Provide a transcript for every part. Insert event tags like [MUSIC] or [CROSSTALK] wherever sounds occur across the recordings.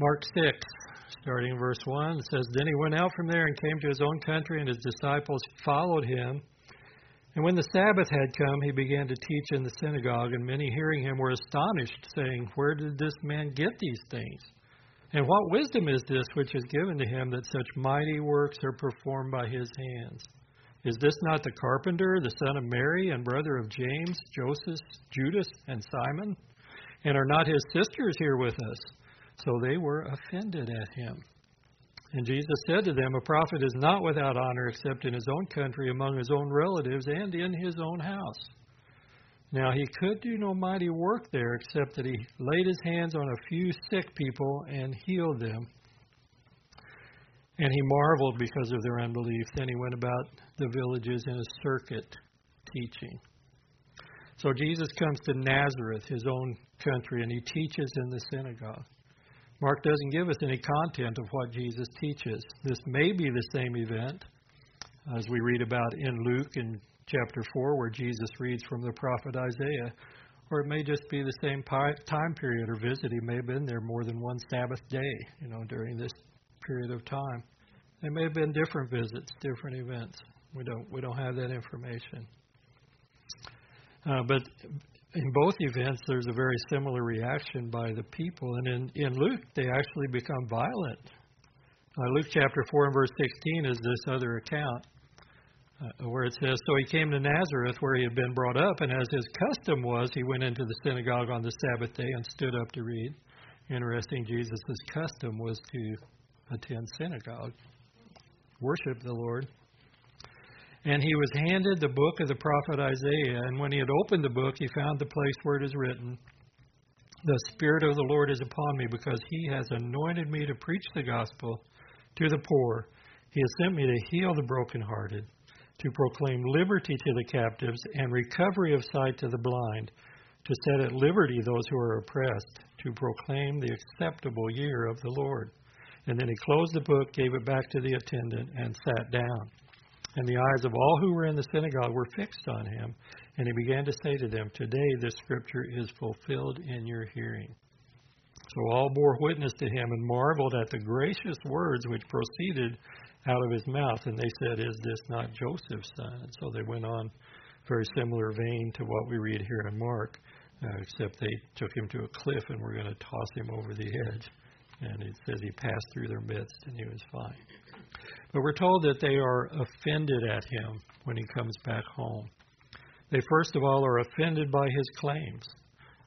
Mark 6, starting verse 1, it says, Then he went out from there and came to his own country, and his disciples followed him. And when the Sabbath had come, he began to teach in the synagogue, and many hearing him were astonished, saying, Where did this man get these things? And what wisdom is this which is given to him that such mighty works are performed by his hands? Is this not the carpenter, the son of Mary, and brother of James, Joseph, Judas, and Simon? And are not his sisters here with us? So they were offended at him. And Jesus said to them, A prophet is not without honor except in his own country, among his own relatives, and in his own house. Now he could do no mighty work there, except that he laid his hands on a few sick people and healed them. And he marveled because of their unbelief. Then he went about the villages in a circuit teaching. So Jesus comes to Nazareth, his own country, and he teaches in the synagogue. Mark doesn't give us any content of what Jesus teaches. This may be the same event as we read about in Luke in chapter 4, where Jesus reads from the prophet Isaiah, or it may just be the same time period or visit. He may have been there more than one Sabbath day, you know, during this period of time. They may have been different visits, different events. We don't we don't have that information. Uh, but in both events, there's a very similar reaction by the people. And in, in Luke, they actually become violent. Uh, Luke chapter 4 and verse 16 is this other account uh, where it says, So he came to Nazareth where he had been brought up, and as his custom was, he went into the synagogue on the Sabbath day and stood up to read. Interesting, Jesus' custom was to attend synagogue, worship the Lord. And he was handed the book of the prophet Isaiah. And when he had opened the book, he found the place where it is written The Spirit of the Lord is upon me, because he has anointed me to preach the gospel to the poor. He has sent me to heal the brokenhearted, to proclaim liberty to the captives, and recovery of sight to the blind, to set at liberty those who are oppressed, to proclaim the acceptable year of the Lord. And then he closed the book, gave it back to the attendant, and sat down. And the eyes of all who were in the synagogue were fixed on him. And he began to say to them, Today this scripture is fulfilled in your hearing. So all bore witness to him and marveled at the gracious words which proceeded out of his mouth. And they said, Is this not Joseph's son? And so they went on, very similar vein to what we read here in Mark, uh, except they took him to a cliff and were going to toss him over the edge. And it says he passed through their midst and he was fine. But we're told that they are offended at him when he comes back home. They first of all are offended by his claims.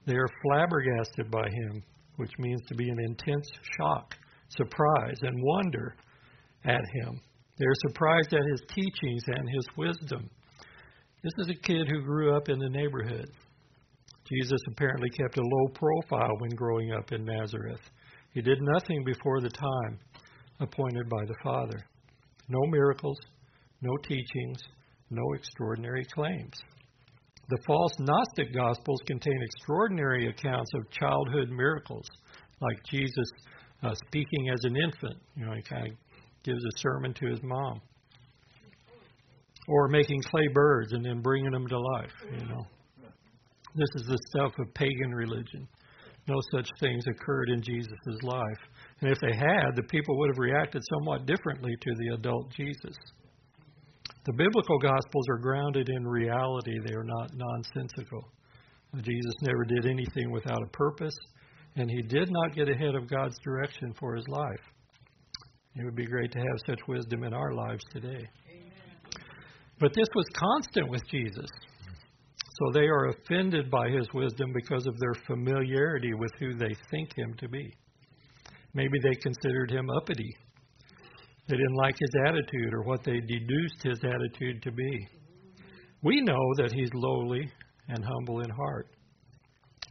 They are flabbergasted by him, which means to be in intense shock, surprise, and wonder at him. They're surprised at his teachings and his wisdom. This is a kid who grew up in the neighborhood. Jesus apparently kept a low profile when growing up in Nazareth. He did nothing before the time appointed by the Father. No miracles, no teachings, no extraordinary claims. The false Gnostic Gospels contain extraordinary accounts of childhood miracles, like Jesus uh, speaking as an infant. You know, he kind of gives a sermon to his mom. Or making clay birds and then bringing them to life, you know. This is the stuff of pagan religion. No such things occurred in Jesus' life. And if they had, the people would have reacted somewhat differently to the adult Jesus. The biblical gospels are grounded in reality, they are not nonsensical. Jesus never did anything without a purpose, and he did not get ahead of God's direction for his life. It would be great to have such wisdom in our lives today. But this was constant with Jesus. So they are offended by his wisdom because of their familiarity with who they think him to be. Maybe they considered him uppity. They didn't like his attitude or what they deduced his attitude to be. We know that he's lowly and humble in heart.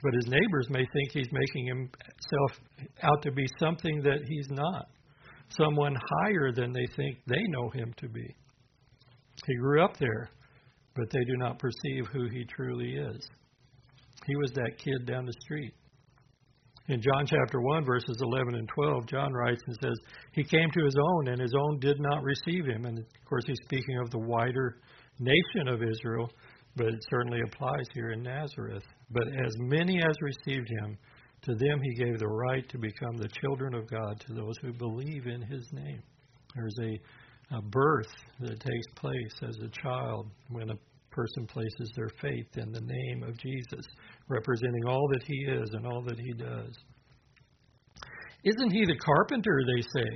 But his neighbors may think he's making himself out to be something that he's not, someone higher than they think they know him to be. He grew up there, but they do not perceive who he truly is. He was that kid down the street. In John chapter 1, verses 11 and 12, John writes and says, He came to his own, and his own did not receive him. And of course, he's speaking of the wider nation of Israel, but it certainly applies here in Nazareth. But as many as received him, To them he gave the right to become the children of God to those who believe in his name. There's a, a birth that takes place as a child when a person places their faith in the name of Jesus, representing all that he is and all that he does. Isn't he the carpenter, they say?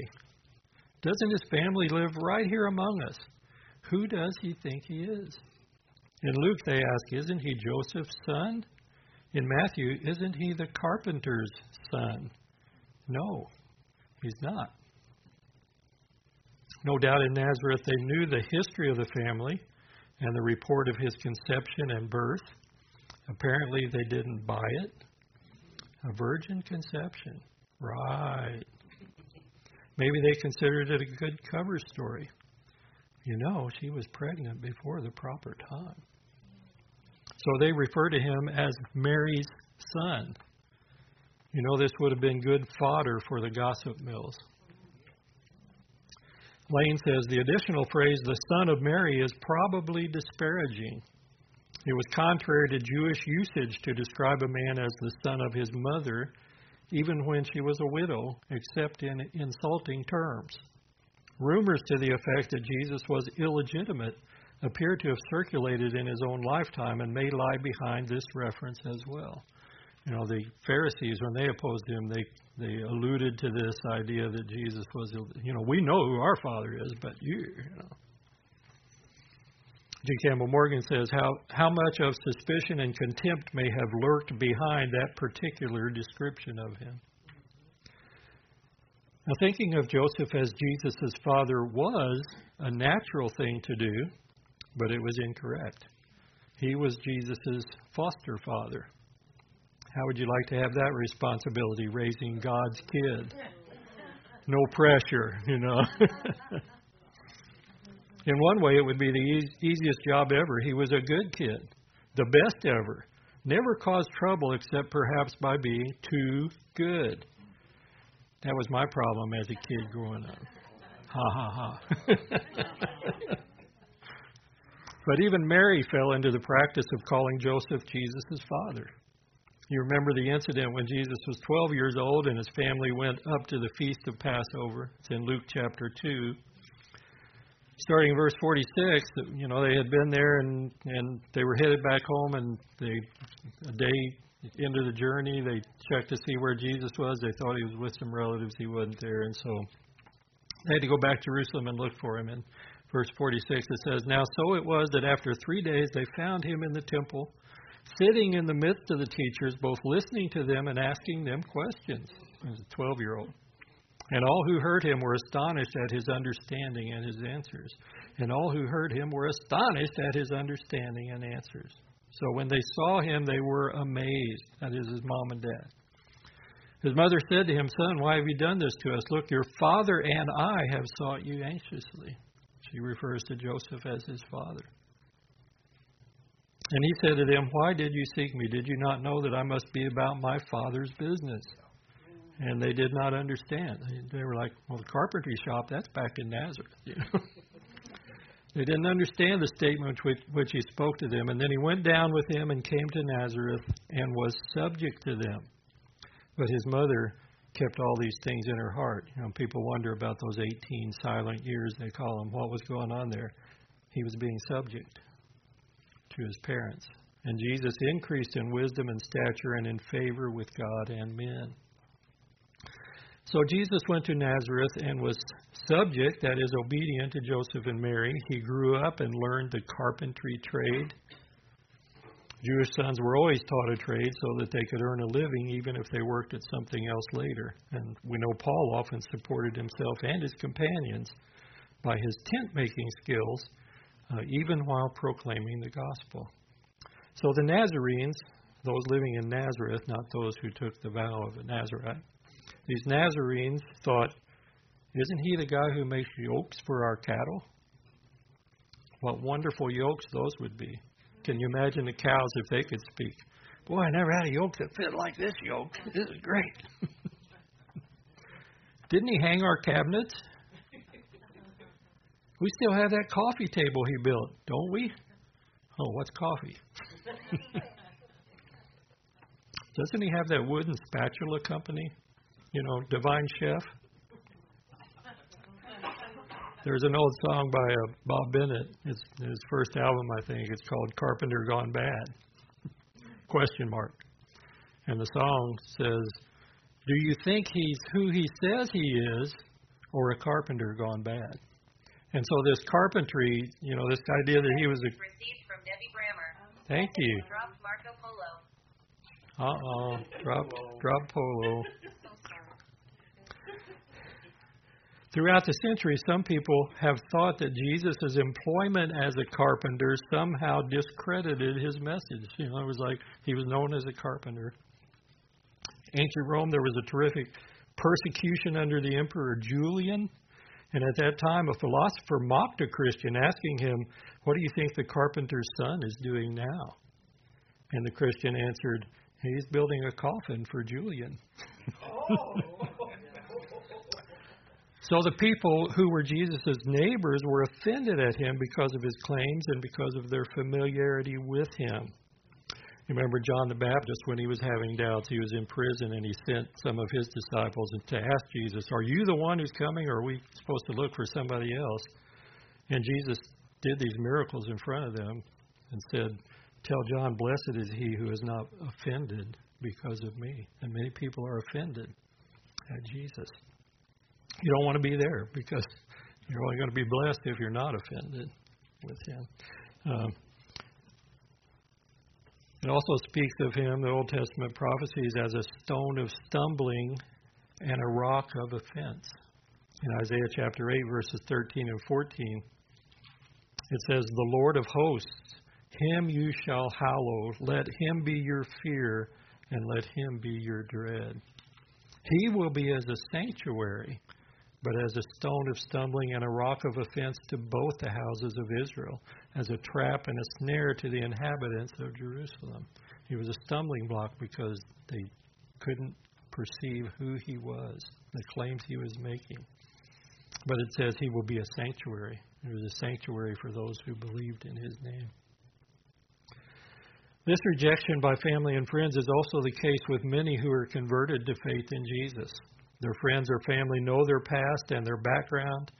Doesn't his family live right here among us? Who does he think he is? In Luke, they ask, Isn't he Joseph's son? In Matthew, isn't he the carpenter's son? No, he's not. No doubt in Nazareth they knew the history of the family and the report of his conception and birth. Apparently they didn't buy it. A virgin conception. Right. Maybe they considered it a good cover story. You know, she was pregnant before the proper time. So they refer to him as Mary's son. You know, this would have been good fodder for the gossip mills. Lane says the additional phrase, the son of Mary, is probably disparaging. It was contrary to Jewish usage to describe a man as the son of his mother, even when she was a widow, except in insulting terms. Rumors to the effect that Jesus was illegitimate appear to have circulated in his own lifetime and may lie behind this reference as well. You know, the Pharisees, when they opposed him, they they alluded to this idea that Jesus was, you know, we know who our Father is, but you, you know. G. Campbell Morgan says how how much of suspicion and contempt may have lurked behind that particular description of him. Now, thinking of Joseph as Jesus' father was a natural thing to do, but it was incorrect. He was Jesus' foster father. How would you like to have that responsibility, raising God's kid? No pressure, you know. [LAUGHS] In one way, it would be the e- easiest job ever. He was a good kid, the best ever. Never caused trouble except perhaps by being too good. That was my problem as a kid growing up. Ha ha ha. [LAUGHS] but even Mary fell into the practice of calling Joseph Jesus' father. You remember the incident when Jesus was 12 years old and his family went up to the feast of Passover. It's in Luke chapter 2. Starting in verse 46, you know, they had been there and, and they were headed back home, and they, a day into the journey, they checked to see where Jesus was. They thought he was with some relatives. He wasn't there. And so they had to go back to Jerusalem and look for him. In verse 46, it says, Now so it was that after three days they found him in the temple sitting in the midst of the teachers, both listening to them and asking them questions. Was a 12 year old. And all who heard him were astonished at his understanding and his answers. And all who heard him were astonished at his understanding and answers. So when they saw him, they were amazed. That is his mom and dad. His mother said to him, Son, why have you done this to us? Look, your father and I have sought you anxiously. She refers to Joseph as his father. And he said to them, Why did you seek me? Did you not know that I must be about my father's business? And they did not understand. They were like, Well, the carpentry shop, that's back in Nazareth. You [LAUGHS] know? they didn't understand the statement which, which he spoke to them. And then he went down with them and came to Nazareth and was subject to them. But his mother kept all these things in her heart. You know, people wonder about those 18 silent years, they call them. What was going on there? He was being subject to his parents. And Jesus increased in wisdom and stature and in favor with God and men. So Jesus went to Nazareth and was subject, that is, obedient to Joseph and Mary. He grew up and learned the carpentry trade. Jewish sons were always taught a trade so that they could earn a living even if they worked at something else later. And we know Paul often supported himself and his companions by his tent making skills uh, even while proclaiming the gospel. So the Nazarenes, those living in Nazareth, not those who took the vow of a Nazarite, these Nazarenes thought, Isn't he the guy who makes yokes for our cattle? What wonderful yokes those would be. Can you imagine the cows if they could speak? Boy, I never had a yoke that fit like this yoke. This is great. [LAUGHS] Didn't he hang our cabinets? We still have that coffee table he built, don't we? Oh, what's coffee? [LAUGHS] Doesn't he have that wooden spatula company? You know, Divine Chef? There's an old song by uh, Bob Bennett. It's his first album, I think. It's called Carpenter Gone Bad. Question mark. And the song says, "Do you think he's who he says he is, or a carpenter gone bad?" And so this carpentry, you know, this idea that he was a received from Debbie Brammer. Thank you. Dropped Marco Polo. Uh oh, drop drop polo. [LAUGHS] Throughout the centuries, some people have thought that Jesus' employment as a carpenter somehow discredited his message. You know, it was like he was known as a carpenter. Ancient Rome, there was a terrific persecution under the Emperor Julian. And at that time, a philosopher mocked a Christian, asking him, What do you think the carpenter's son is doing now? And the Christian answered, He's building a coffin for Julian. [LAUGHS] So the people who were Jesus' neighbors were offended at him because of his claims and because of their familiarity with him. Remember John the Baptist when he was having doubts, he was in prison and he sent some of his disciples to ask Jesus, Are you the one who's coming or are we supposed to look for somebody else? And Jesus did these miracles in front of them and said, Tell John, blessed is he who is not offended because of me. And many people are offended at Jesus. You don't want to be there because you're only going to be blessed if you're not offended with him. Um, it also speaks of him, the Old Testament prophecies, as a stone of stumbling and a rock of offense. In Isaiah chapter 8, verses 13 and 14, it says, The Lord of hosts, him you shall hallow. Let him be your fear, and let him be your dread. He will be as a sanctuary but as a stone of stumbling and a rock of offense to both the houses of Israel, as a trap and a snare to the inhabitants of Jerusalem. He was a stumbling block because they couldn't perceive who he was, the claims he was making. But it says he will be a sanctuary. He was a sanctuary for those who believed in his name. This rejection by family and friends is also the case with many who are converted to faith in Jesus. Their friends or family know their past and their background.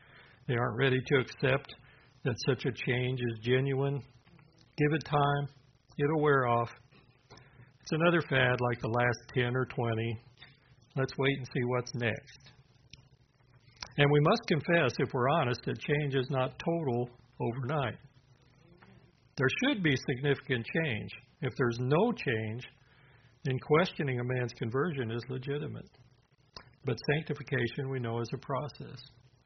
They aren't ready to accept that such a change is genuine. Give it time, it'll wear off. It's another fad like the last 10 or 20. Let's wait and see what's next. And we must confess, if we're honest, that change is not total overnight. There should be significant change. If there's no change, then questioning a man's conversion is legitimate. But sanctification, we know, is a process.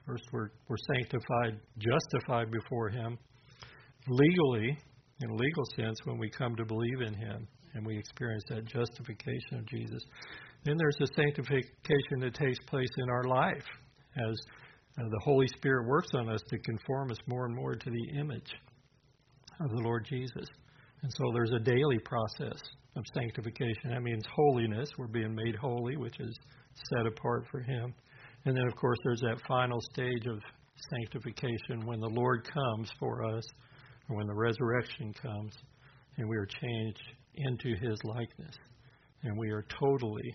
First, we're, we're sanctified, justified before Him legally, in a legal sense, when we come to believe in Him and we experience that justification of Jesus. Then there's the sanctification that takes place in our life as uh, the Holy Spirit works on us to conform us more and more to the image of the Lord Jesus. And so there's a daily process of sanctification. That means holiness. We're being made holy, which is set apart for Him. And then, of course, there's that final stage of sanctification when the Lord comes for us, or when the resurrection comes, and we are changed into His likeness. And we are totally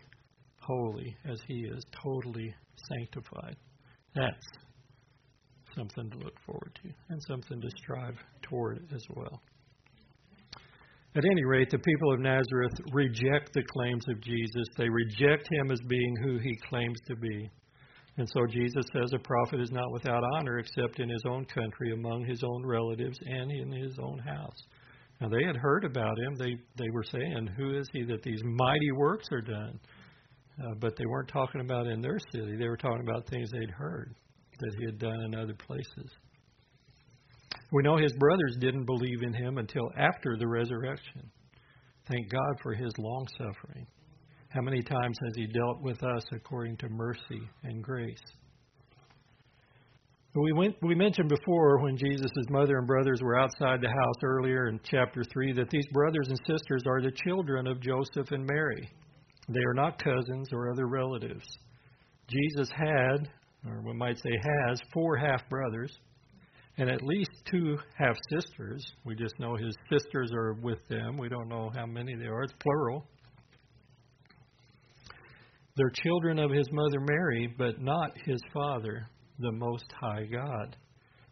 holy as He is, totally sanctified. That's something to look forward to and something to strive toward as well. At any rate, the people of Nazareth reject the claims of Jesus. They reject him as being who he claims to be. And so Jesus says a prophet is not without honor except in his own country, among his own relatives, and in his own house. Now they had heard about him. They they were saying, "Who is he that these mighty works are done?" Uh, but they weren't talking about in their city. They were talking about things they'd heard that he had done in other places. We know his brothers didn't believe in him until after the resurrection. Thank God for his long suffering. How many times has he dealt with us according to mercy and grace? We, went, we mentioned before when Jesus' mother and brothers were outside the house earlier in chapter 3 that these brothers and sisters are the children of Joseph and Mary. They are not cousins or other relatives. Jesus had, or we might say has, four half brothers and at least two half sisters. We just know his sisters are with them. We don't know how many there are. It's plural. They're children of his mother Mary, but not his father, the Most High God.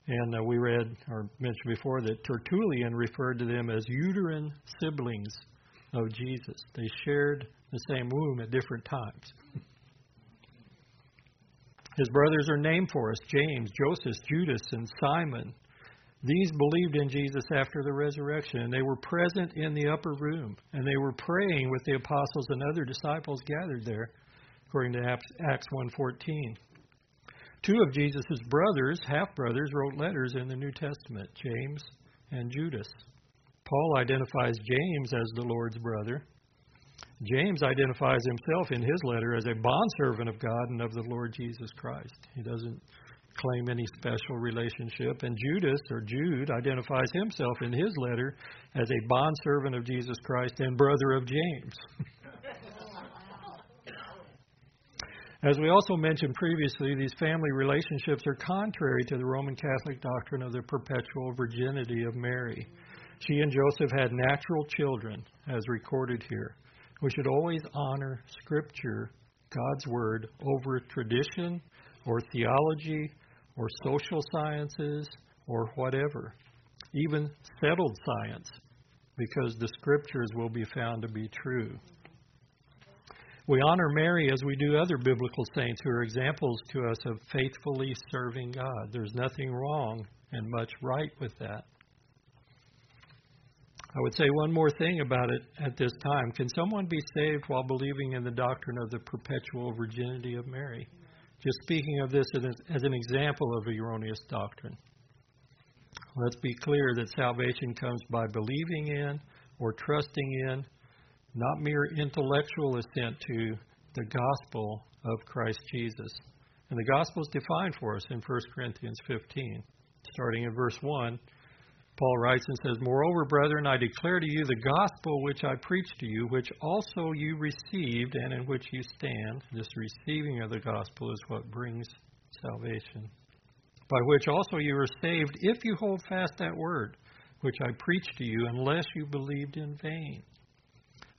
And uh, we read or mentioned before that Tertullian referred to them as uterine siblings of Jesus. They shared the same womb at different times. His brothers are named for us James, Joseph, Judas, and Simon. These believed in Jesus after the resurrection, and they were present in the upper room, and they were praying with the apostles and other disciples gathered there, according to Acts 1:14. Two of Jesus' brothers, half brothers, wrote letters in the New Testament, James and Judas. Paul identifies James as the Lord's brother. James identifies himself in his letter as a bondservant of God and of the Lord Jesus Christ. He doesn't claim any special relationship. And Judas, or Jude, identifies himself in his letter as a bondservant of Jesus Christ and brother of James. [LAUGHS] As we also mentioned previously, these family relationships are contrary to the Roman Catholic doctrine of the perpetual virginity of Mary. She and Joseph had natural children, as recorded here. We should always honor Scripture, God's Word, over tradition or theology or social sciences or whatever, even settled science, because the Scriptures will be found to be true. We honor Mary as we do other biblical saints who are examples to us of faithfully serving God. There's nothing wrong and much right with that. I would say one more thing about it at this time. Can someone be saved while believing in the doctrine of the perpetual virginity of Mary? Just speaking of this as an example of erroneous doctrine. Let's be clear that salvation comes by believing in or trusting in, not mere intellectual assent to the gospel of Christ Jesus. And the gospel is defined for us in 1 Corinthians 15, starting in verse 1. Paul writes and says, Moreover, brethren, I declare to you the gospel which I preached to you, which also you received and in which you stand. This receiving of the gospel is what brings salvation. By which also you are saved, if you hold fast that word which I preached to you, unless you believed in vain.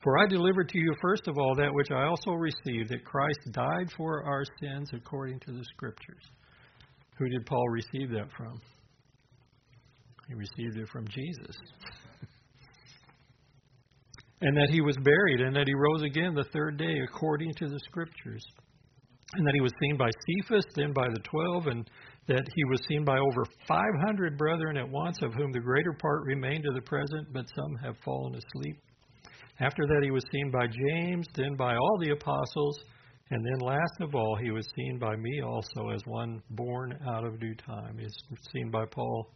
For I delivered to you first of all that which I also received, that Christ died for our sins according to the Scriptures. Who did Paul receive that from? He received it from Jesus. [LAUGHS] and that he was buried, and that he rose again the third day according to the Scriptures. And that he was seen by Cephas, then by the twelve, and that he was seen by over 500 brethren at once, of whom the greater part remain to the present, but some have fallen asleep. After that, he was seen by James, then by all the apostles, and then last of all, he was seen by me also as one born out of due time. He's seen by Paul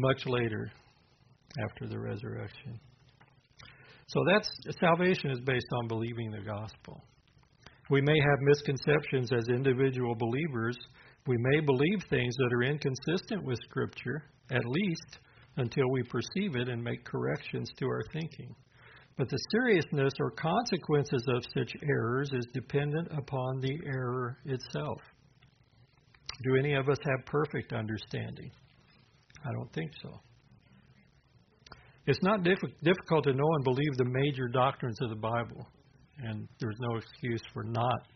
much later after the resurrection. So that's salvation is based on believing the gospel. We may have misconceptions as individual believers. We may believe things that are inconsistent with Scripture, at least until we perceive it and make corrections to our thinking. But the seriousness or consequences of such errors is dependent upon the error itself. Do any of us have perfect understanding? I don't think so. It's not diff- difficult to know and believe the major doctrines of the Bible, and there's no excuse for not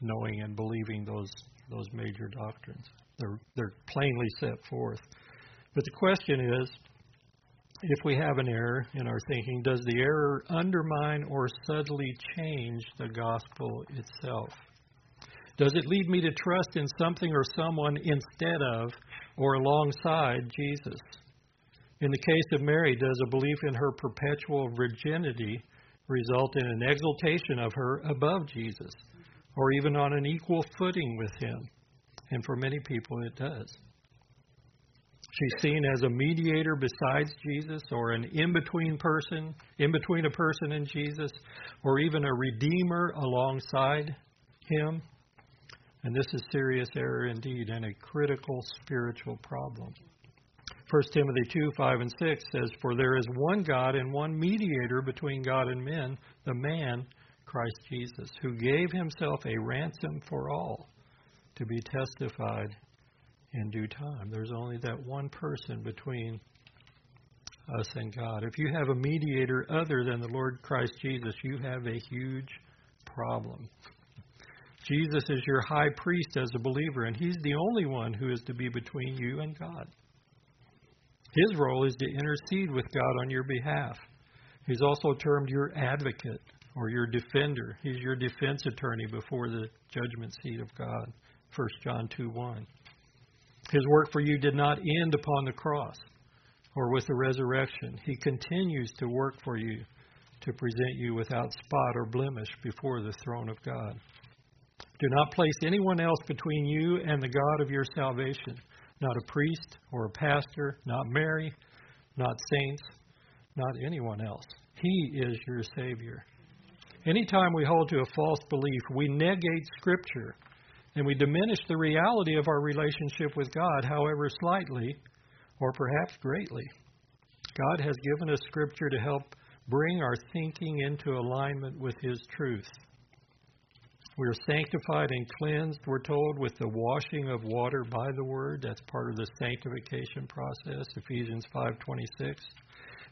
knowing and believing those those major doctrines. They're they're plainly set forth. But the question is, if we have an error in our thinking, does the error undermine or subtly change the gospel itself? Does it lead me to trust in something or someone instead of or alongside Jesus. In the case of Mary, does a belief in her perpetual virginity result in an exaltation of her above Jesus, or even on an equal footing with him? And for many people, it does. She's seen as a mediator besides Jesus, or an in between person, in between a person and Jesus, or even a redeemer alongside him. And this is serious error indeed and a critical spiritual problem. 1 Timothy 2 5 and 6 says, For there is one God and one mediator between God and men, the man, Christ Jesus, who gave himself a ransom for all to be testified in due time. There's only that one person between us and God. If you have a mediator other than the Lord Christ Jesus, you have a huge problem. Jesus is your high priest as a believer, and he's the only one who is to be between you and God. His role is to intercede with God on your behalf. He's also termed your advocate or your defender. He's your defense attorney before the judgment seat of God. 1 John 2 1. His work for you did not end upon the cross or with the resurrection. He continues to work for you to present you without spot or blemish before the throne of God. Do not place anyone else between you and the God of your salvation. Not a priest or a pastor, not Mary, not saints, not anyone else. He is your Savior. Anytime we hold to a false belief, we negate Scripture and we diminish the reality of our relationship with God, however slightly or perhaps greatly. God has given us Scripture to help bring our thinking into alignment with His truth. We are sanctified and cleansed, we're told, with the washing of water by the word. That's part of the sanctification process, Ephesians 5:26.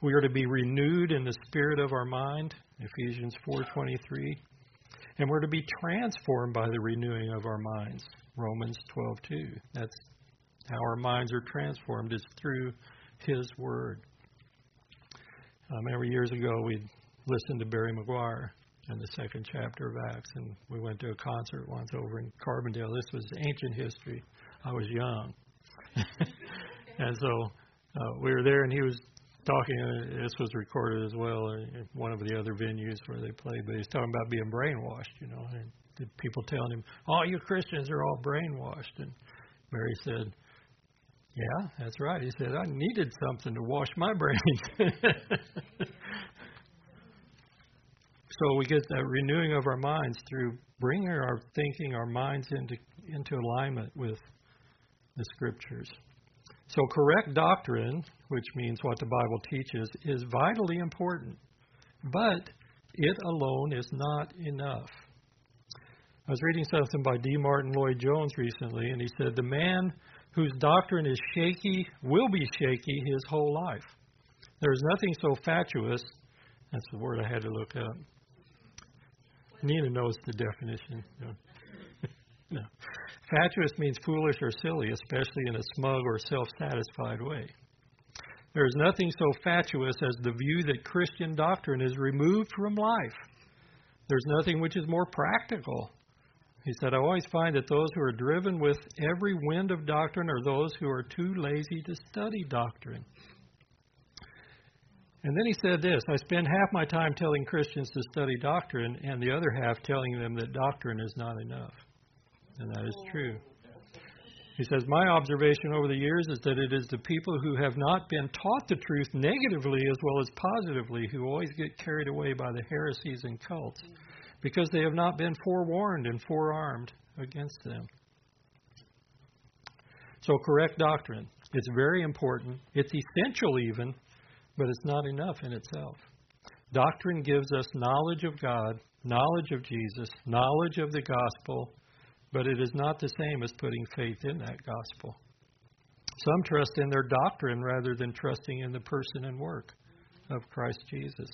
We are to be renewed in the spirit of our mind, Ephesians 4:23. And we're to be transformed by the renewing of our minds, Romans 12:2. That's how our minds are transformed is through his word. Um, I remember years ago we listened to Barry McGuire in the second chapter of Acts, and we went to a concert once over in Carbondale. This was ancient history. I was young, [LAUGHS] and so uh, we were there, and he was talking. This was recorded as well in one of the other venues where they played. But he's talking about being brainwashed, you know, and the people telling him, "Oh, you Christians are all brainwashed." And Barry said, "Yeah, that's right." He said, "I needed something to wash my brains." [LAUGHS] So we get that renewing of our minds through bringing our thinking, our minds into into alignment with the scriptures. So correct doctrine, which means what the Bible teaches, is vitally important, but it alone is not enough. I was reading something by D. Martyn Lloyd-Jones recently, and he said, The man whose doctrine is shaky will be shaky his whole life. There is nothing so fatuous, that's the word I had to look up, Nina knows the definition. No. [LAUGHS] no. Fatuous means foolish or silly, especially in a smug or self satisfied way. There is nothing so fatuous as the view that Christian doctrine is removed from life. There's nothing which is more practical. He said, I always find that those who are driven with every wind of doctrine are those who are too lazy to study doctrine. And then he said this I spend half my time telling Christians to study doctrine, and the other half telling them that doctrine is not enough. And that is true. He says, My observation over the years is that it is the people who have not been taught the truth negatively as well as positively who always get carried away by the heresies and cults because they have not been forewarned and forearmed against them. So, correct doctrine. It's very important. It's essential, even, but it's not enough in itself. Doctrine gives us knowledge of God, knowledge of Jesus, knowledge of the gospel, but it is not the same as putting faith in that gospel. Some trust in their doctrine rather than trusting in the person and work of Christ Jesus.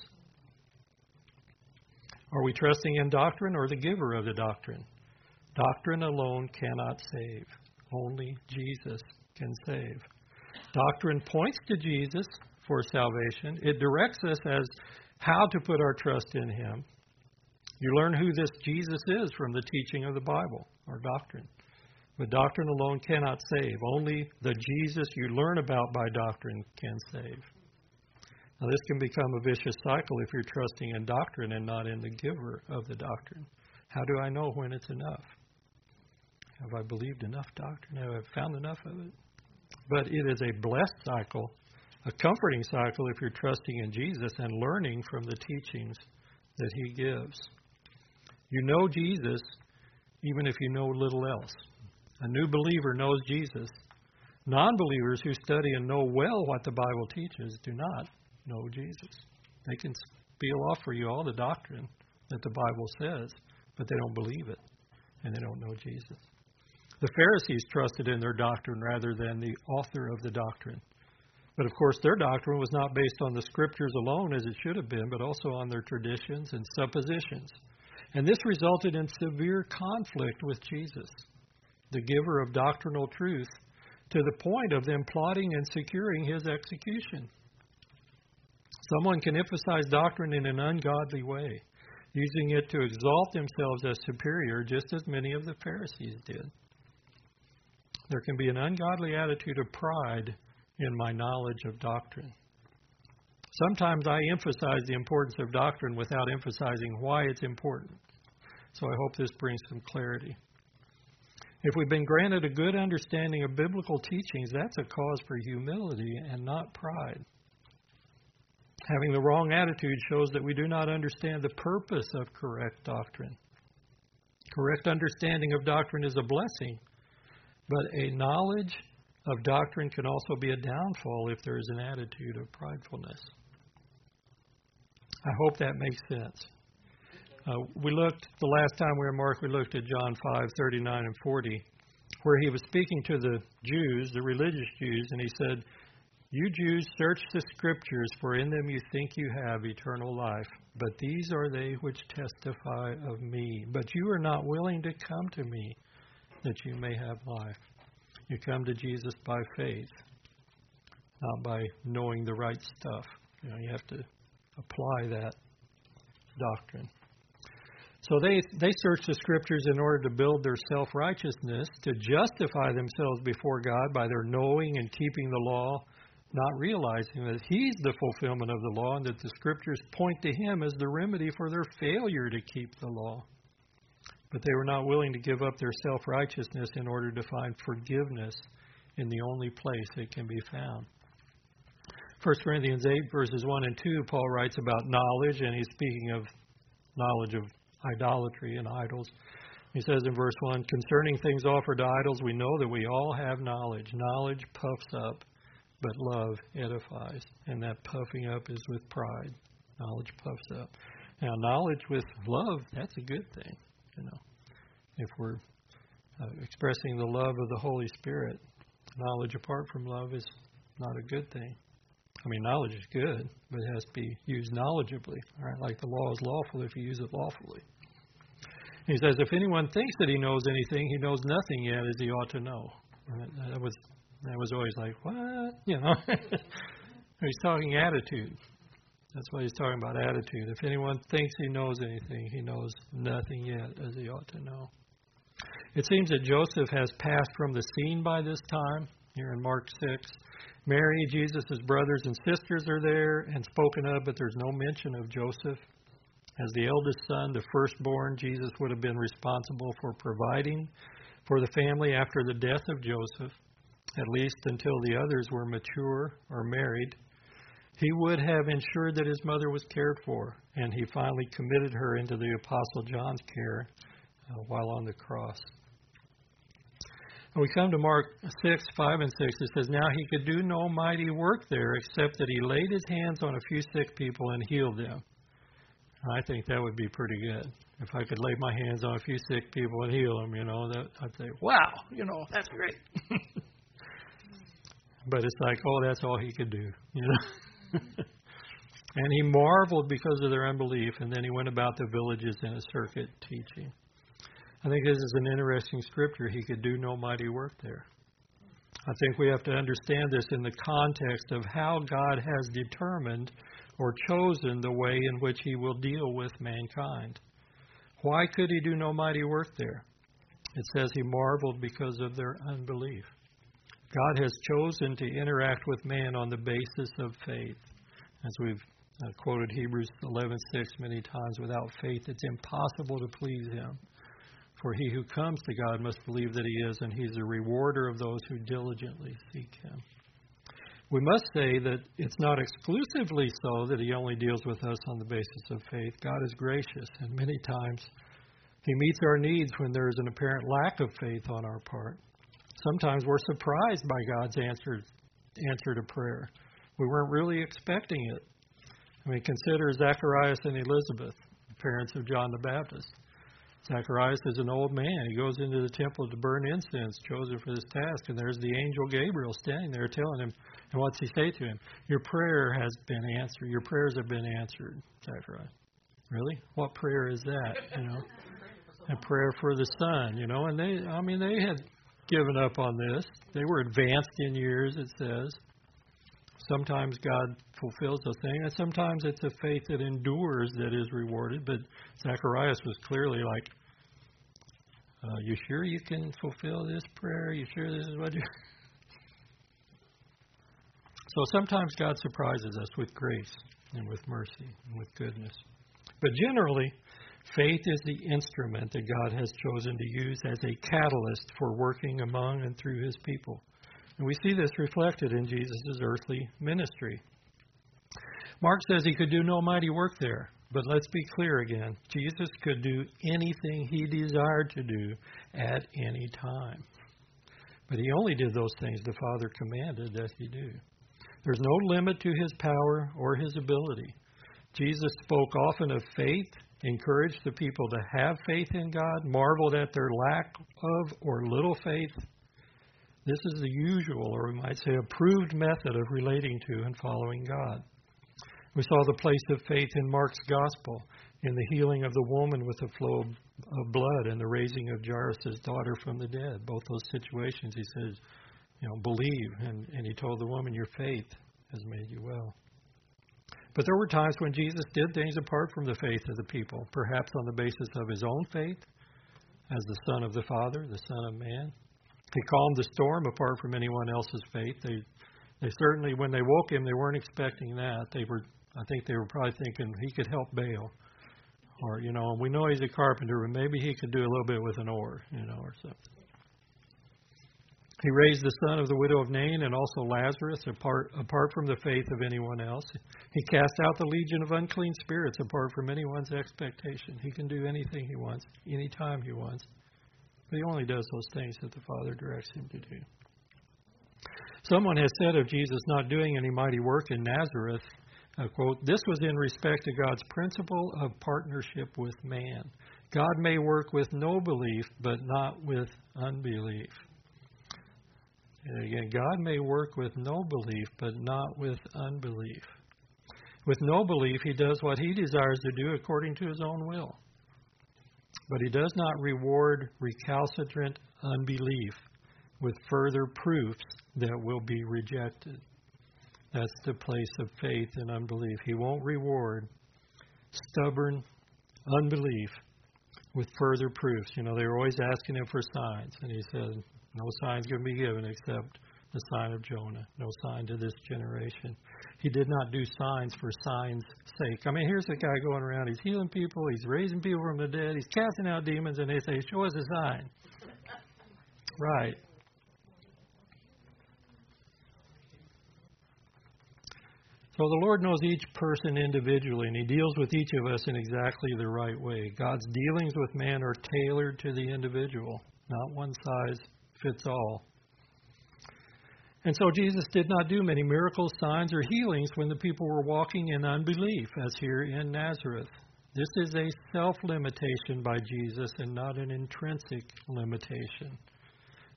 Are we trusting in doctrine or the giver of the doctrine? Doctrine alone cannot save. Only Jesus can save. Doctrine points to Jesus, for salvation. It directs us as how to put our trust in Him. You learn who this Jesus is from the teaching of the Bible or doctrine. But doctrine alone cannot save. Only the Jesus you learn about by doctrine can save. Now, this can become a vicious cycle if you're trusting in doctrine and not in the giver of the doctrine. How do I know when it's enough? Have I believed enough doctrine? Have I found enough of it? But it is a blessed cycle a comforting cycle if you're trusting in Jesus and learning from the teachings that He gives. You know Jesus even if you know little else. A new believer knows Jesus. Non believers who study and know well what the Bible teaches do not know Jesus. They can spiel off for you all the doctrine that the Bible says, but they don't believe it and they don't know Jesus. The Pharisees trusted in their doctrine rather than the author of the doctrine. But of course, their doctrine was not based on the scriptures alone as it should have been, but also on their traditions and suppositions. And this resulted in severe conflict with Jesus, the giver of doctrinal truth, to the point of them plotting and securing his execution. Someone can emphasize doctrine in an ungodly way, using it to exalt themselves as superior, just as many of the Pharisees did. There can be an ungodly attitude of pride in my knowledge of doctrine. Sometimes I emphasize the importance of doctrine without emphasizing why it's important. So I hope this brings some clarity. If we've been granted a good understanding of biblical teachings, that's a cause for humility and not pride. Having the wrong attitude shows that we do not understand the purpose of correct doctrine. Correct understanding of doctrine is a blessing, but a knowledge of doctrine can also be a downfall if there is an attitude of pridefulness. I hope that makes sense. Uh, we looked the last time we were Mark. We looked at John 5, 39 and 40, where he was speaking to the Jews, the religious Jews, and he said, "You Jews search the Scriptures, for in them you think you have eternal life. But these are they which testify of me. But you are not willing to come to me, that you may have life. You come to Jesus by faith, not by knowing the right stuff. You know, you have to apply that doctrine. So they, they search the scriptures in order to build their self righteousness, to justify themselves before God by their knowing and keeping the law, not realizing that He's the fulfillment of the law and that the scriptures point to Him as the remedy for their failure to keep the law. But they were not willing to give up their self righteousness in order to find forgiveness in the only place it can be found. 1 Corinthians 8, verses 1 and 2, Paul writes about knowledge, and he's speaking of knowledge of idolatry and idols. He says in verse 1 Concerning things offered to idols, we know that we all have knowledge. Knowledge puffs up, but love edifies. And that puffing up is with pride. Knowledge puffs up. Now, knowledge with love, that's a good thing. You know, if we're uh, expressing the love of the Holy Spirit, knowledge apart from love is not a good thing. I mean, knowledge is good, but it has to be used knowledgeably. Right, like the law is lawful if you use it lawfully. He says, if anyone thinks that he knows anything, he knows nothing yet as he ought to know. That was that was always like, what? You know, [LAUGHS] he's talking attitude. That's what he's talking about attitude. If anyone thinks he knows anything, he knows nothing yet as he ought to know. It seems that Joseph has passed from the scene by this time, here in Mark 6. Mary, Jesus' brothers and sisters are there and spoken of, but there's no mention of Joseph. As the eldest son, the firstborn, Jesus would have been responsible for providing for the family after the death of Joseph, at least until the others were mature or married. He would have ensured that his mother was cared for, and he finally committed her into the Apostle John's care uh, while on the cross. And We come to Mark 6, 5 and 6. It says, Now he could do no mighty work there except that he laid his hands on a few sick people and healed them. I think that would be pretty good. If I could lay my hands on a few sick people and heal them, you know, that I'd say, wow, you know, that's great. [LAUGHS] but it's like, oh, that's all he could do, you know. [LAUGHS] [LAUGHS] and he marveled because of their unbelief, and then he went about the villages in a circuit teaching. I think this is an interesting scripture. He could do no mighty work there. I think we have to understand this in the context of how God has determined or chosen the way in which he will deal with mankind. Why could he do no mighty work there? It says he marveled because of their unbelief. God has chosen to interact with man on the basis of faith. As we've uh, quoted Hebrews 11:6 many times, without faith it's impossible to please him. For he who comes to God must believe that he is, and he's a rewarder of those who diligently seek him. We must say that it's not exclusively so that he only deals with us on the basis of faith. God is gracious, and many times he meets our needs when there is an apparent lack of faith on our part. Sometimes we're surprised by God's answer, answer to prayer. We weren't really expecting it. I mean, consider Zacharias and Elizabeth, parents of John the Baptist. Zacharias is an old man. He goes into the temple to burn incense, chosen for this task, and there's the angel Gabriel standing there telling him, and what's he say to him? Your prayer has been answered. Your prayers have been answered, Zacharias. Really? What prayer is that? You know, a prayer for the son. You know, and they, I mean, they had given up on this. They were advanced in years. It says. Sometimes God fulfills a thing, and sometimes it's a faith that endures that is rewarded. But Zacharias was clearly like, uh, "You sure you can fulfill this prayer? You sure this is what you?" [LAUGHS] so sometimes God surprises us with grace and with mercy and with goodness. But generally, faith is the instrument that God has chosen to use as a catalyst for working among and through his people. And we see this reflected in Jesus' earthly ministry. Mark says he could do no mighty work there. But let's be clear again Jesus could do anything he desired to do at any time. But he only did those things the Father commanded that he do. There's no limit to his power or his ability. Jesus spoke often of faith, encouraged the people to have faith in God, marveled at their lack of or little faith. This is the usual, or we might say approved method of relating to and following God. We saw the place of faith in Mark's gospel, in the healing of the woman with the flow of blood and the raising of Jairus' daughter from the dead. Both those situations, he says, you know, believe. And, and he told the woman, Your faith has made you well. But there were times when Jesus did things apart from the faith of the people, perhaps on the basis of his own faith as the Son of the Father, the Son of Man. He calmed the storm apart from anyone else's faith. They, they certainly, when they woke him, they weren't expecting that. They were, I think, they were probably thinking he could help bail, or you know, we know he's a carpenter, but maybe he could do a little bit with an oar, you know, or something. He raised the son of the widow of Nain and also Lazarus apart, apart from the faith of anyone else. He cast out the legion of unclean spirits apart from anyone's expectation. He can do anything he wants, anytime he wants. But he only does those things that the Father directs him to do. Someone has said of Jesus not doing any mighty work in Nazareth, uh, quote, this was in respect to God's principle of partnership with man. God may work with no belief, but not with unbelief. And again, God may work with no belief, but not with unbelief. With no belief, he does what he desires to do according to his own will. But he does not reward recalcitrant unbelief with further proofs that will be rejected. That's the place of faith and unbelief. He won't reward stubborn unbelief with further proofs. You know, they were always asking him for signs, and he said, no sign's going to be given except the sign of Jonah. No sign to this generation. He did not do signs for signs' sake. I mean, here's a guy going around. He's healing people. He's raising people from the dead. He's casting out demons, and they say, "Show us a sign." right. So the Lord knows each person individually, and He deals with each of us in exactly the right way. God's dealings with man are tailored to the individual, not one size fits all. And so Jesus did not do many miracles, signs, or healings when the people were walking in unbelief, as here in Nazareth. This is a self limitation by Jesus and not an intrinsic limitation.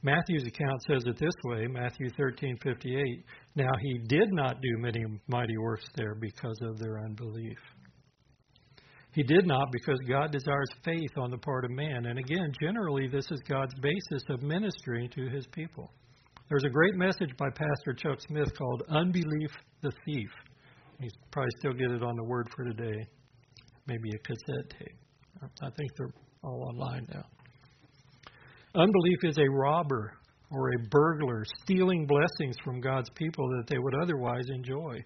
Matthew's account says it this way, Matthew 13:58. Now he did not do many mighty works there because of their unbelief. He did not because God desires faith on the part of man. And again, generally, this is God's basis of ministering to his people. There's a great message by Pastor Chuck Smith called Unbelief the Thief. You probably still get it on the word for today. Maybe a cassette tape. I think they're all online now. Unbelief is a robber or a burglar stealing blessings from God's people that they would otherwise enjoy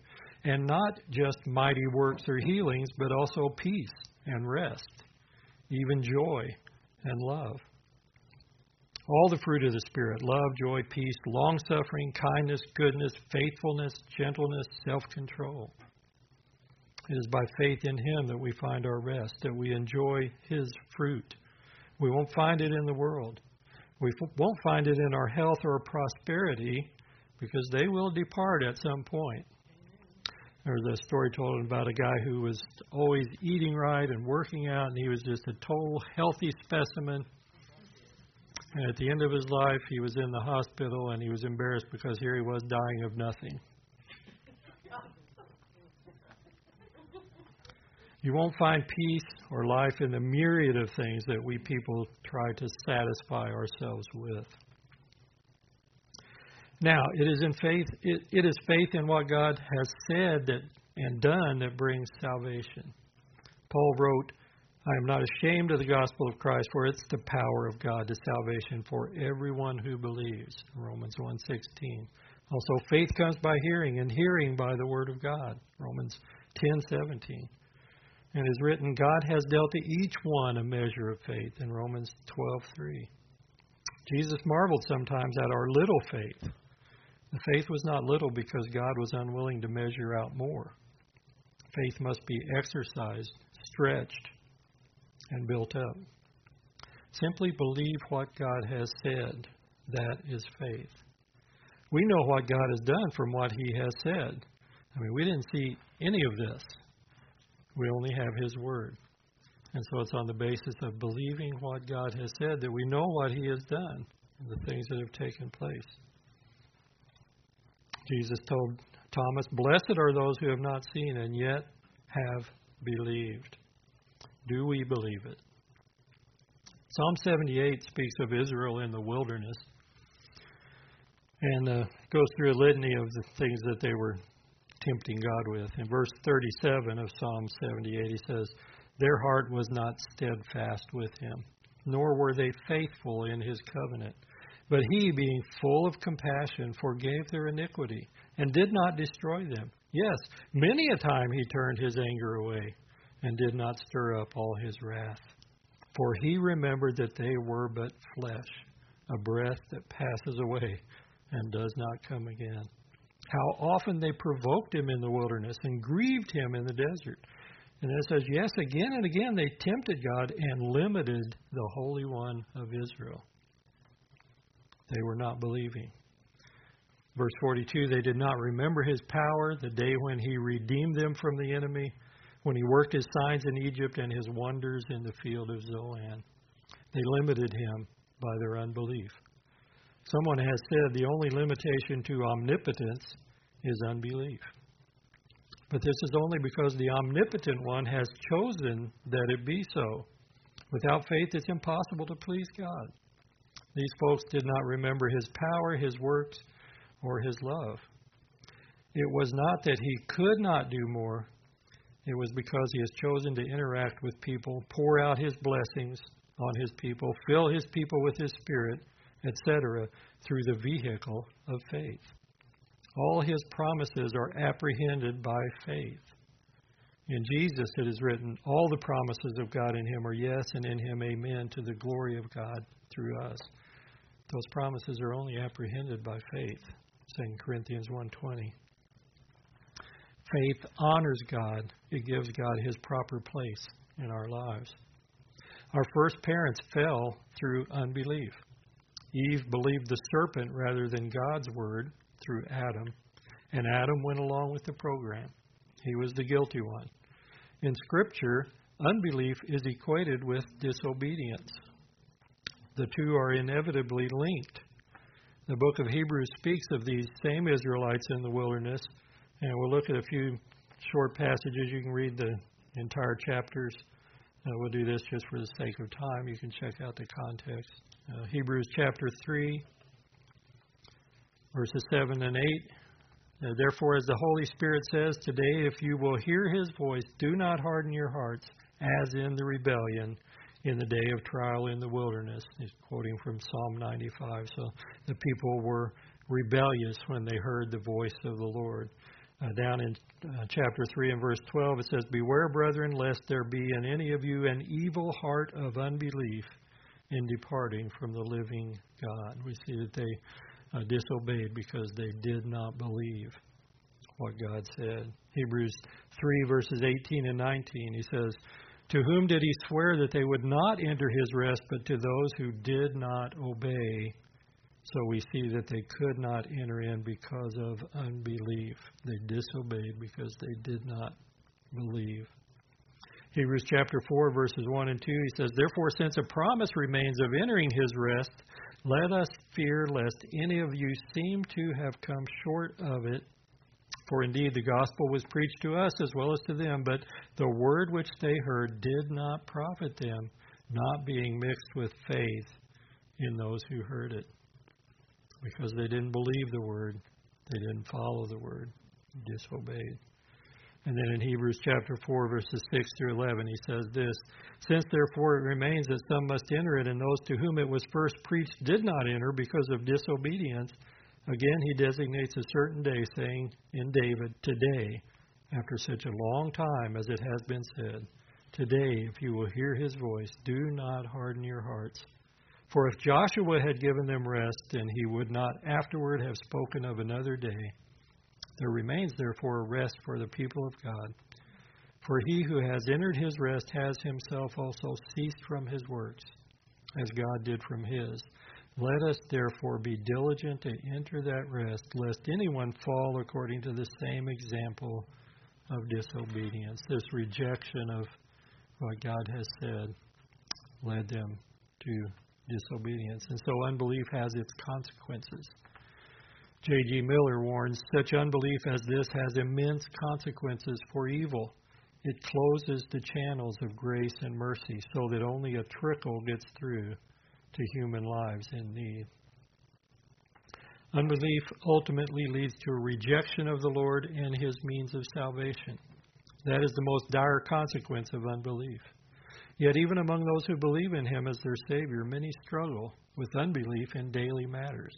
and not just mighty works or healings, but also peace and rest, even joy and love. All the fruit of the Spirit love, joy, peace, long suffering, kindness, goodness, faithfulness, gentleness, self control. It is by faith in Him that we find our rest, that we enjoy His fruit. We won't find it in the world. We won't find it in our health or prosperity because they will depart at some point. There was a story told about a guy who was always eating right and working out, and he was just a total healthy specimen. And at the end of his life, he was in the hospital, and he was embarrassed because here he was dying of nothing. You won't find peace or life in the myriad of things that we people try to satisfy ourselves with. Now, it is in faith it, it is faith in what God has said that and done that brings salvation. Paul wrote, I am not ashamed of the gospel of Christ, for it's the power of God to salvation for everyone who believes. Romans 1:16. Also, faith comes by hearing, and hearing by the word of God. Romans 10:17. And is written, God has dealt to each one a measure of faith in Romans 12:3. Jesus marveled sometimes at our little faith. The faith was not little because God was unwilling to measure out more. Faith must be exercised, stretched, and built up. Simply believe what God has said. That is faith. We know what God has done from what He has said. I mean, we didn't see any of this. We only have His Word. And so it's on the basis of believing what God has said that we know what He has done and the things that have taken place. Jesus told Thomas, Blessed are those who have not seen and yet have believed. Do we believe it? Psalm 78 speaks of Israel in the wilderness and uh, goes through a litany of the things that they were tempting God with. In verse 37 of Psalm 78, he says, Their heart was not steadfast with him, nor were they faithful in his covenant. But he, being full of compassion, forgave their iniquity and did not destroy them. Yes, many a time he turned his anger away and did not stir up all his wrath. For he remembered that they were but flesh, a breath that passes away and does not come again. How often they provoked him in the wilderness and grieved him in the desert. And it says, yes, again and again they tempted God and limited the Holy One of Israel. They were not believing. Verse 42 They did not remember his power, the day when he redeemed them from the enemy, when he worked his signs in Egypt and his wonders in the field of Zoan. They limited him by their unbelief. Someone has said the only limitation to omnipotence is unbelief. But this is only because the omnipotent one has chosen that it be so. Without faith, it's impossible to please God. These folks did not remember his power, his works, or his love. It was not that he could not do more, it was because he has chosen to interact with people, pour out his blessings on his people, fill his people with his spirit, etc., through the vehicle of faith. All his promises are apprehended by faith. In Jesus, it is written, All the promises of God in him are yes, and in him amen, to the glory of God through us. Those promises are only apprehended by faith. 2 Corinthians 1:20. Faith honors God. It gives God his proper place in our lives. Our first parents fell through unbelief. Eve believed the serpent rather than God's word through Adam, and Adam went along with the program. He was the guilty one. In Scripture, unbelief is equated with disobedience. The two are inevitably linked. The book of Hebrews speaks of these same Israelites in the wilderness, and we'll look at a few short passages. You can read the entire chapters. Uh, we'll do this just for the sake of time. You can check out the context. Uh, Hebrews chapter 3, verses 7 and 8. Uh, Therefore, as the Holy Spirit says today, if you will hear his voice, do not harden your hearts as in the rebellion in the day of trial in the wilderness. He's quoting from Psalm 95. So the people were rebellious when they heard the voice of the Lord. Uh, down in uh, chapter 3 and verse 12, it says, Beware, brethren, lest there be in any of you an evil heart of unbelief in departing from the living God. We see that they uh, disobeyed because they did not believe what God said. Hebrews 3, verses 18 and 19, he says, to whom did he swear that they would not enter his rest, but to those who did not obey? So we see that they could not enter in because of unbelief. They disobeyed because they did not believe. Hebrews chapter 4, verses 1 and 2, he says, Therefore, since a promise remains of entering his rest, let us fear lest any of you seem to have come short of it. For indeed the gospel was preached to us as well as to them, but the word which they heard did not profit them, not being mixed with faith in those who heard it. Because they didn't believe the word, they didn't follow the word, disobeyed. And then in Hebrews chapter 4, verses 6 through 11, he says this Since therefore it remains that some must enter it, and those to whom it was first preached did not enter because of disobedience, again he designates a certain day, saying in David, Today, after such a long time as it has been said, Today, if you will hear his voice, do not harden your hearts. For if Joshua had given them rest, then he would not afterward have spoken of another day. There remains therefore a rest for the people of God. For he who has entered his rest has himself also ceased from his works, as God did from his. Let us therefore be diligent to enter that rest, lest anyone fall according to the same example of disobedience. This rejection of what God has said led them to disobedience. And so unbelief has its consequences. J.G. Miller warns such unbelief as this has immense consequences for evil. It closes the channels of grace and mercy so that only a trickle gets through to human lives in need. Unbelief ultimately leads to a rejection of the Lord and his means of salvation. That is the most dire consequence of unbelief. Yet, even among those who believe in him as their Savior, many struggle with unbelief in daily matters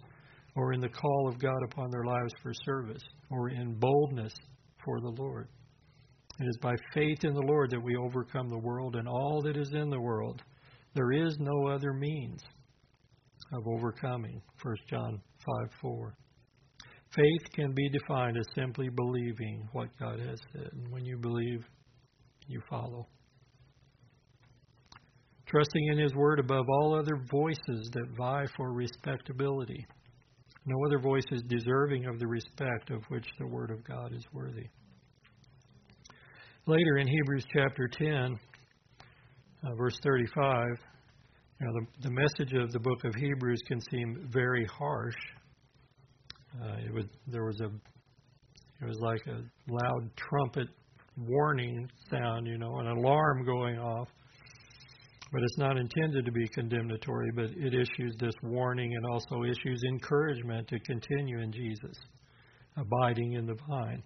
or in the call of God upon their lives for service, or in boldness for the Lord. It is by faith in the Lord that we overcome the world and all that is in the world. There is no other means of overcoming. 1 John 5 4. Faith can be defined as simply believing what God has said. And when you believe, you follow. Trusting in His Word above all other voices that vie for respectability. No other voice is deserving of the respect of which the Word of God is worthy. Later in Hebrews chapter 10, uh, verse 35, you know, the, the message of the book of Hebrews can seem very harsh. Uh, it was there was a it was like a loud trumpet warning sound, you know, an alarm going off. But it's not intended to be condemnatory, but it issues this warning and also issues encouragement to continue in Jesus, abiding in the vine.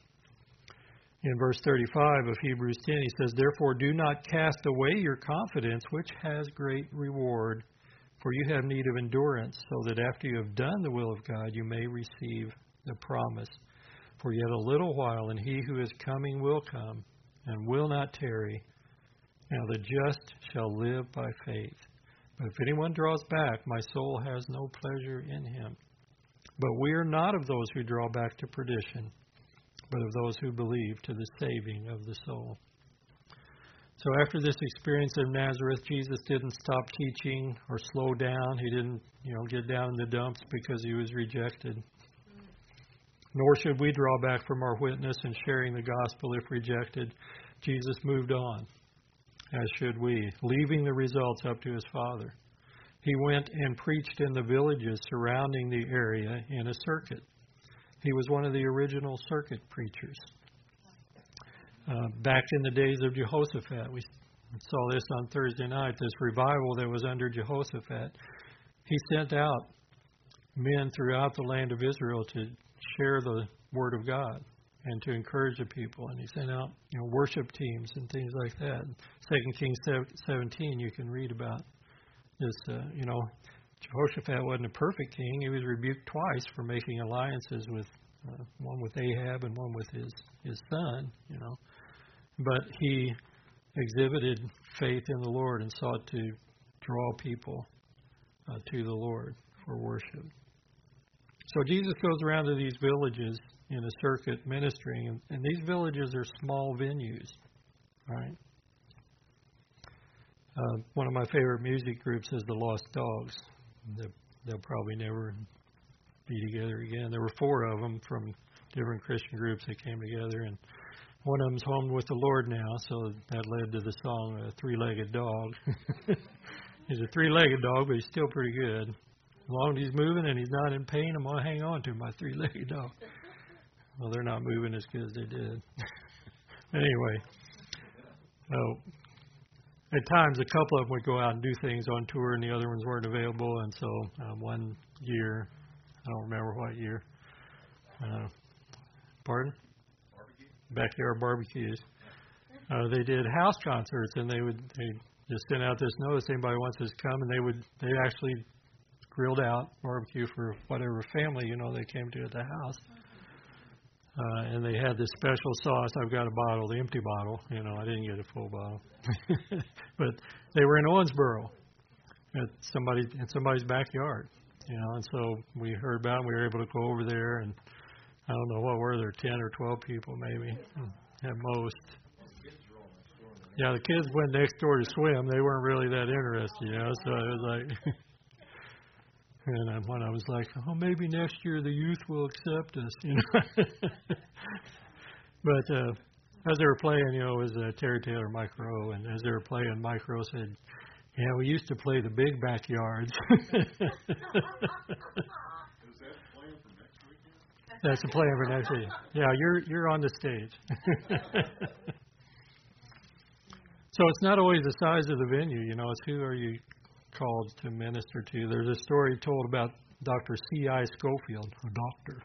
In verse 35 of Hebrews 10, he says, Therefore, do not cast away your confidence, which has great reward, for you have need of endurance, so that after you have done the will of God, you may receive the promise. For yet a little while, and he who is coming will come, and will not tarry. Now the just shall live by faith. But if anyone draws back, my soul has no pleasure in him. But we are not of those who draw back to perdition, but of those who believe to the saving of the soul. So after this experience of Nazareth, Jesus didn't stop teaching or slow down. He didn't, you know, get down in the dumps because he was rejected. Nor should we draw back from our witness and sharing the gospel if rejected. Jesus moved on as should we, leaving the results up to his Father. He went and preached in the villages surrounding the area in a circuit. He was one of the original circuit preachers. Uh, back in the days of Jehoshaphat, we saw this on Thursday night, this revival that was under Jehoshaphat. He sent out men throughout the land of Israel to share the Word of God and to encourage the people. And he sent out you know worship teams and things like that. Second Kings 17, you can read about this. Uh, you know, Jehoshaphat wasn't a perfect king. He was rebuked twice for making alliances with uh, one with Ahab and one with his his son. You know, but he exhibited faith in the Lord and sought to draw people uh, to the Lord for worship. So Jesus goes around to these villages in a circuit ministering, and, and these villages are small venues, right? Uh, one of my favorite music groups is the Lost Dogs. They'll, probably never be together again. There were four of them from different Christian groups that came together, and one of them's home with the Lord now, so that led to the song "A Three-Legged Dog." [LAUGHS] he's a three-legged dog, but he's still pretty good. As long as he's moving and he's not in pain, I'm gonna hang on to my three-legged dog. well, they're not moving as good as they did. [LAUGHS] anyway, so at times a couple of them would go out and do things on tour, and the other ones weren't available. And so um, one year, I don't remember what year. Uh, pardon? Barbecue. Backyard barbecues. Uh, they did house concerts, and they would they just sent out this notice. Anybody wants to come, and they would they actually grilled out barbecue for whatever family you know they came to at the house. Uh, and they had this special sauce. I've got a bottle, the empty bottle. You know, I didn't get a full bottle, [LAUGHS] but they were in Owensboro, at somebody in somebody's backyard. You know, and so we heard about. It, we were able to go over there, and I don't know what were there, ten or twelve people maybe at most. Yeah, the kids went next door to swim. They weren't really that interested, you know. So it was like, [LAUGHS] and I, when I was like, oh, maybe next year the youth will accept us, you know. [LAUGHS] but uh, as they were playing, you know, it was uh, Terry Taylor, Mike Roe, and as they were playing, Mike Roe said, "Yeah, we used to play the big backyards." [LAUGHS] That's the plan for next week. Yeah, you're you're on the stage. [LAUGHS] So it's not always the size of the venue, you know, it's who are you called to minister to. There's a story told about Dr. C.I. Scofield, a doctor.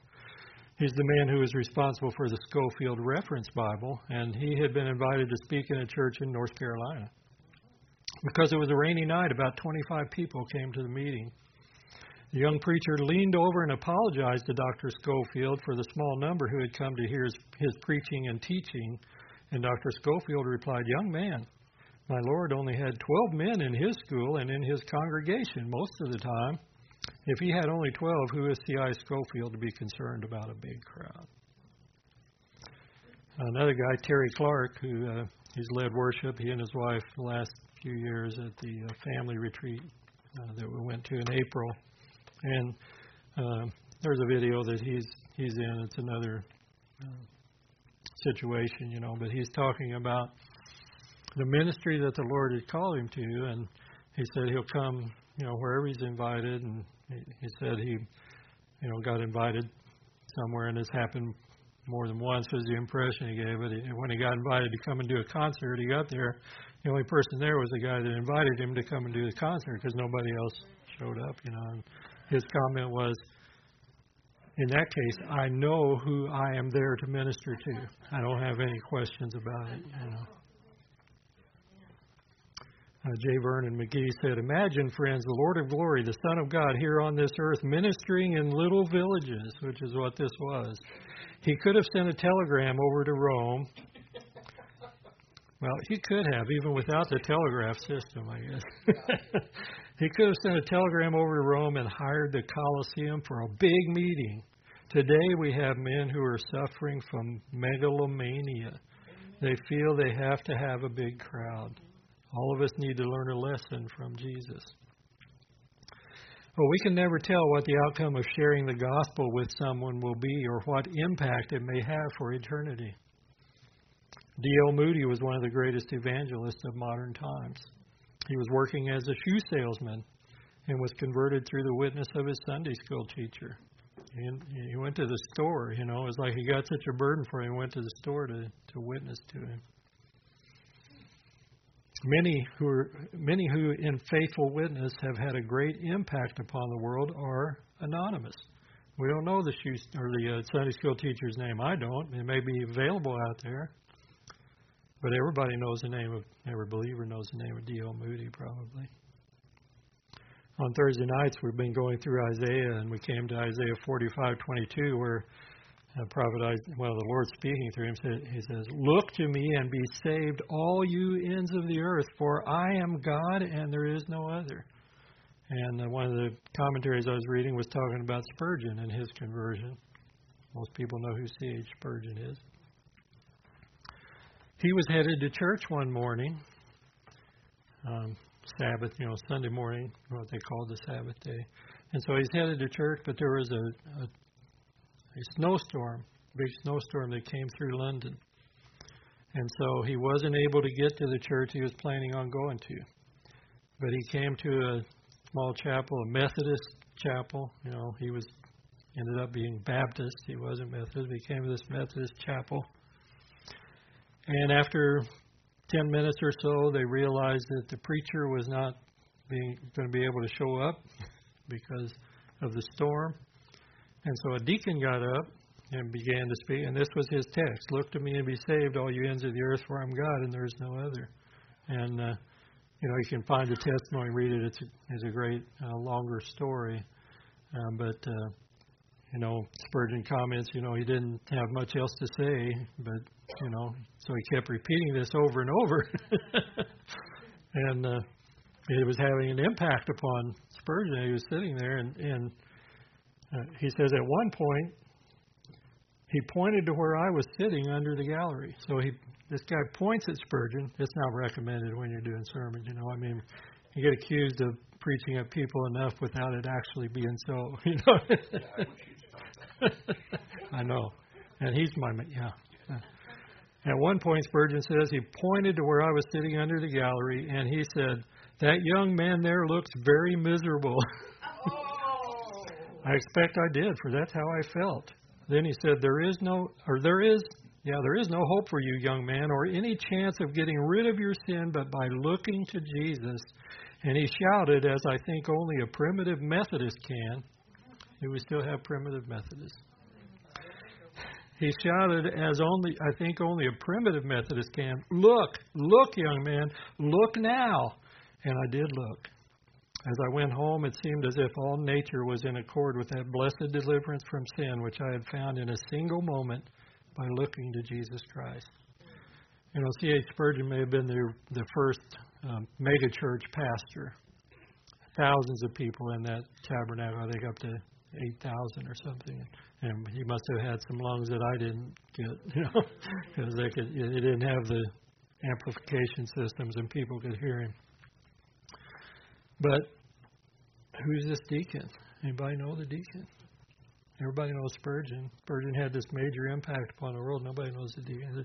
He's the man who is responsible for the Scofield Reference Bible, and he had been invited to speak in a church in North Carolina. Because it was a rainy night, about 25 people came to the meeting. The young preacher leaned over and apologized to Dr. Scofield for the small number who had come to hear his, his preaching and teaching. And Dr. Scofield replied, Young man, my Lord only had 12 men in his school and in his congregation most of the time. If he had only 12, who is C.I. Scofield to be concerned about a big crowd? Another guy, Terry Clark, who uh, he's led worship, he and his wife the last few years at the uh, family retreat uh, that we went to in April. And uh, there's a video that he's he's in. It's another uh, situation, you know, but he's talking about the ministry that the Lord had called him to, and he said he'll come, you know, wherever he's invited, and he, he said he, you know, got invited somewhere, and this happened more than once was the impression he gave. But he, when he got invited to come and do a concert, he got there. The only person there was the guy that invited him to come and do the concert because nobody else showed up. You know, and his comment was, "In that case, I know who I am there to minister to. I don't have any questions about it." You know. Uh, J. Vernon McGee said, Imagine, friends, the Lord of glory, the Son of God, here on this earth, ministering in little villages, which is what this was. He could have sent a telegram over to Rome. Well, he could have, even without the telegraph system, I guess. [LAUGHS] he could have sent a telegram over to Rome and hired the Colosseum for a big meeting. Today we have men who are suffering from megalomania. They feel they have to have a big crowd. All of us need to learn a lesson from Jesus. Well, we can never tell what the outcome of sharing the gospel with someone will be or what impact it may have for eternity. D.L. Moody was one of the greatest evangelists of modern times. He was working as a shoe salesman and was converted through the witness of his Sunday school teacher. And He went to the store, you know, it was like he got such a burden for him, he went to the store to, to witness to him. Many who are, many who in faithful witness have had a great impact upon the world are anonymous. We don't know the or the uh, Sunday school teacher's name. I don't. It may be available out there, but everybody knows the name of every believer knows the name of D.L. Moody probably. On Thursday nights, we've been going through Isaiah, and we came to Isaiah 45:22, where uh, prophet, well, the Lord speaking through him, said, he says, Look to me and be saved, all you ends of the earth, for I am God and there is no other. And uh, one of the commentaries I was reading was talking about Spurgeon and his conversion. Most people know who C.H. Spurgeon is. He was headed to church one morning, um, Sabbath, you know, Sunday morning, what they called the Sabbath day. And so he's headed to church, but there was a, a a snowstorm, big snowstorm that came through London. And so he wasn't able to get to the church he was planning on going to. But he came to a small chapel, a Methodist chapel. You know, he was ended up being Baptist. He wasn't Methodist. He came to this Methodist chapel. And after 10 minutes or so, they realized that the preacher was not being going to be able to show up [LAUGHS] because of the storm. And so a deacon got up and began to speak, and this was his text: "Look to me and be saved, all you ends of the earth, for I'm God, and there is no other." And uh, you know, you can find the testimony, read it. It's a, it's a great uh, longer story, um, but uh, you know, Spurgeon comments, you know, he didn't have much else to say, but you know, so he kept repeating this over and over, [LAUGHS] and uh, it was having an impact upon Spurgeon. He was sitting there, and, and uh, he says at one point he pointed to where I was sitting under the gallery. So he, this guy points at Spurgeon. It's not recommended when you're doing sermons. You know, I mean, you get accused of preaching at people enough without it actually being so. [LAUGHS] You know. I know, and he's my yeah. At one point, Spurgeon says he pointed to where I was sitting under the gallery, and he said, "That young man there looks very miserable." [LAUGHS] I expect I did, for that's how I felt. Then he said, There is no, or there is, yeah, there is no hope for you, young man, or any chance of getting rid of your sin but by looking to Jesus. And he shouted, as I think only a primitive Methodist can. Do we still have primitive Methodists? He shouted, as only I think only a primitive Methodist can, Look, look, young man, look now. And I did look. As I went home, it seemed as if all nature was in accord with that blessed deliverance from sin which I had found in a single moment by looking to Jesus Christ. You know, C.H. Spurgeon may have been the, the first um, megachurch pastor. Thousands of people in that tabernacle, I think up to 8,000 or something. And he must have had some lungs that I didn't get, [LAUGHS] you know, because they could, it didn't have the amplification systems and people could hear him. But who's this deacon? Anybody know the deacon? Everybody knows Spurgeon. Spurgeon had this major impact upon the world. Nobody knows the deacon.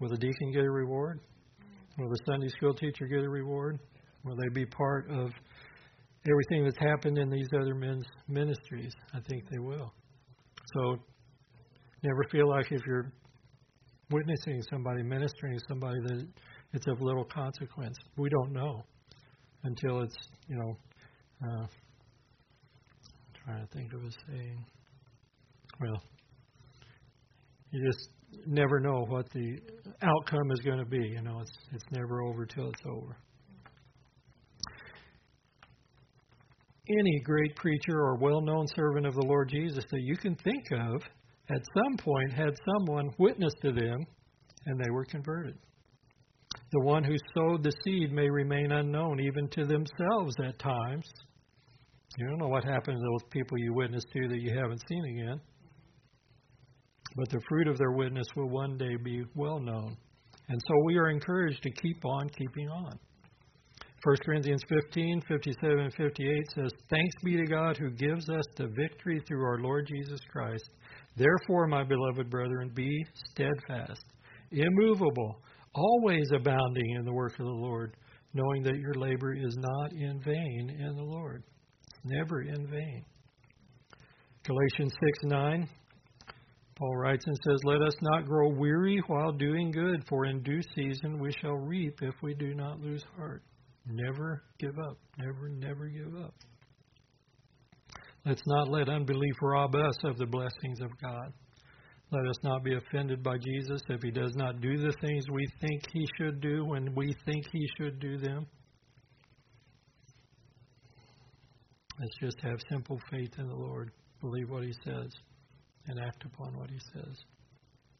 Will the deacon get a reward? Will the Sunday school teacher get a reward? Will they be part of everything that's happened in these other men's ministries? I think they will. So never feel like if you're witnessing somebody, ministering to somebody, that it's of little consequence. We don't know until it's, you know, uh, trying to think of a saying. Well, you just never know what the outcome is going to be. You know, it's it's never over till it's over. Any great preacher or well-known servant of the Lord Jesus that you can think of at some point had someone witness to them and they were converted. The one who sowed the seed may remain unknown even to themselves at times. You don't know what happens to those people you witness to that you haven't seen again. But the fruit of their witness will one day be well known. And so we are encouraged to keep on keeping on. 1 Corinthians 15, 57, and 58 says, Thanks be to God who gives us the victory through our Lord Jesus Christ. Therefore, my beloved brethren, be steadfast, immovable, always abounding in the work of the Lord, knowing that your labor is not in vain in the Lord. Never in vain. Galatians 6 9. Paul writes and says, Let us not grow weary while doing good, for in due season we shall reap if we do not lose heart. Never give up. Never, never give up. Let's not let unbelief rob us of the blessings of God. Let us not be offended by Jesus if he does not do the things we think he should do when we think he should do them. Let's just have simple faith in the Lord, believe what he says, and act upon what he says.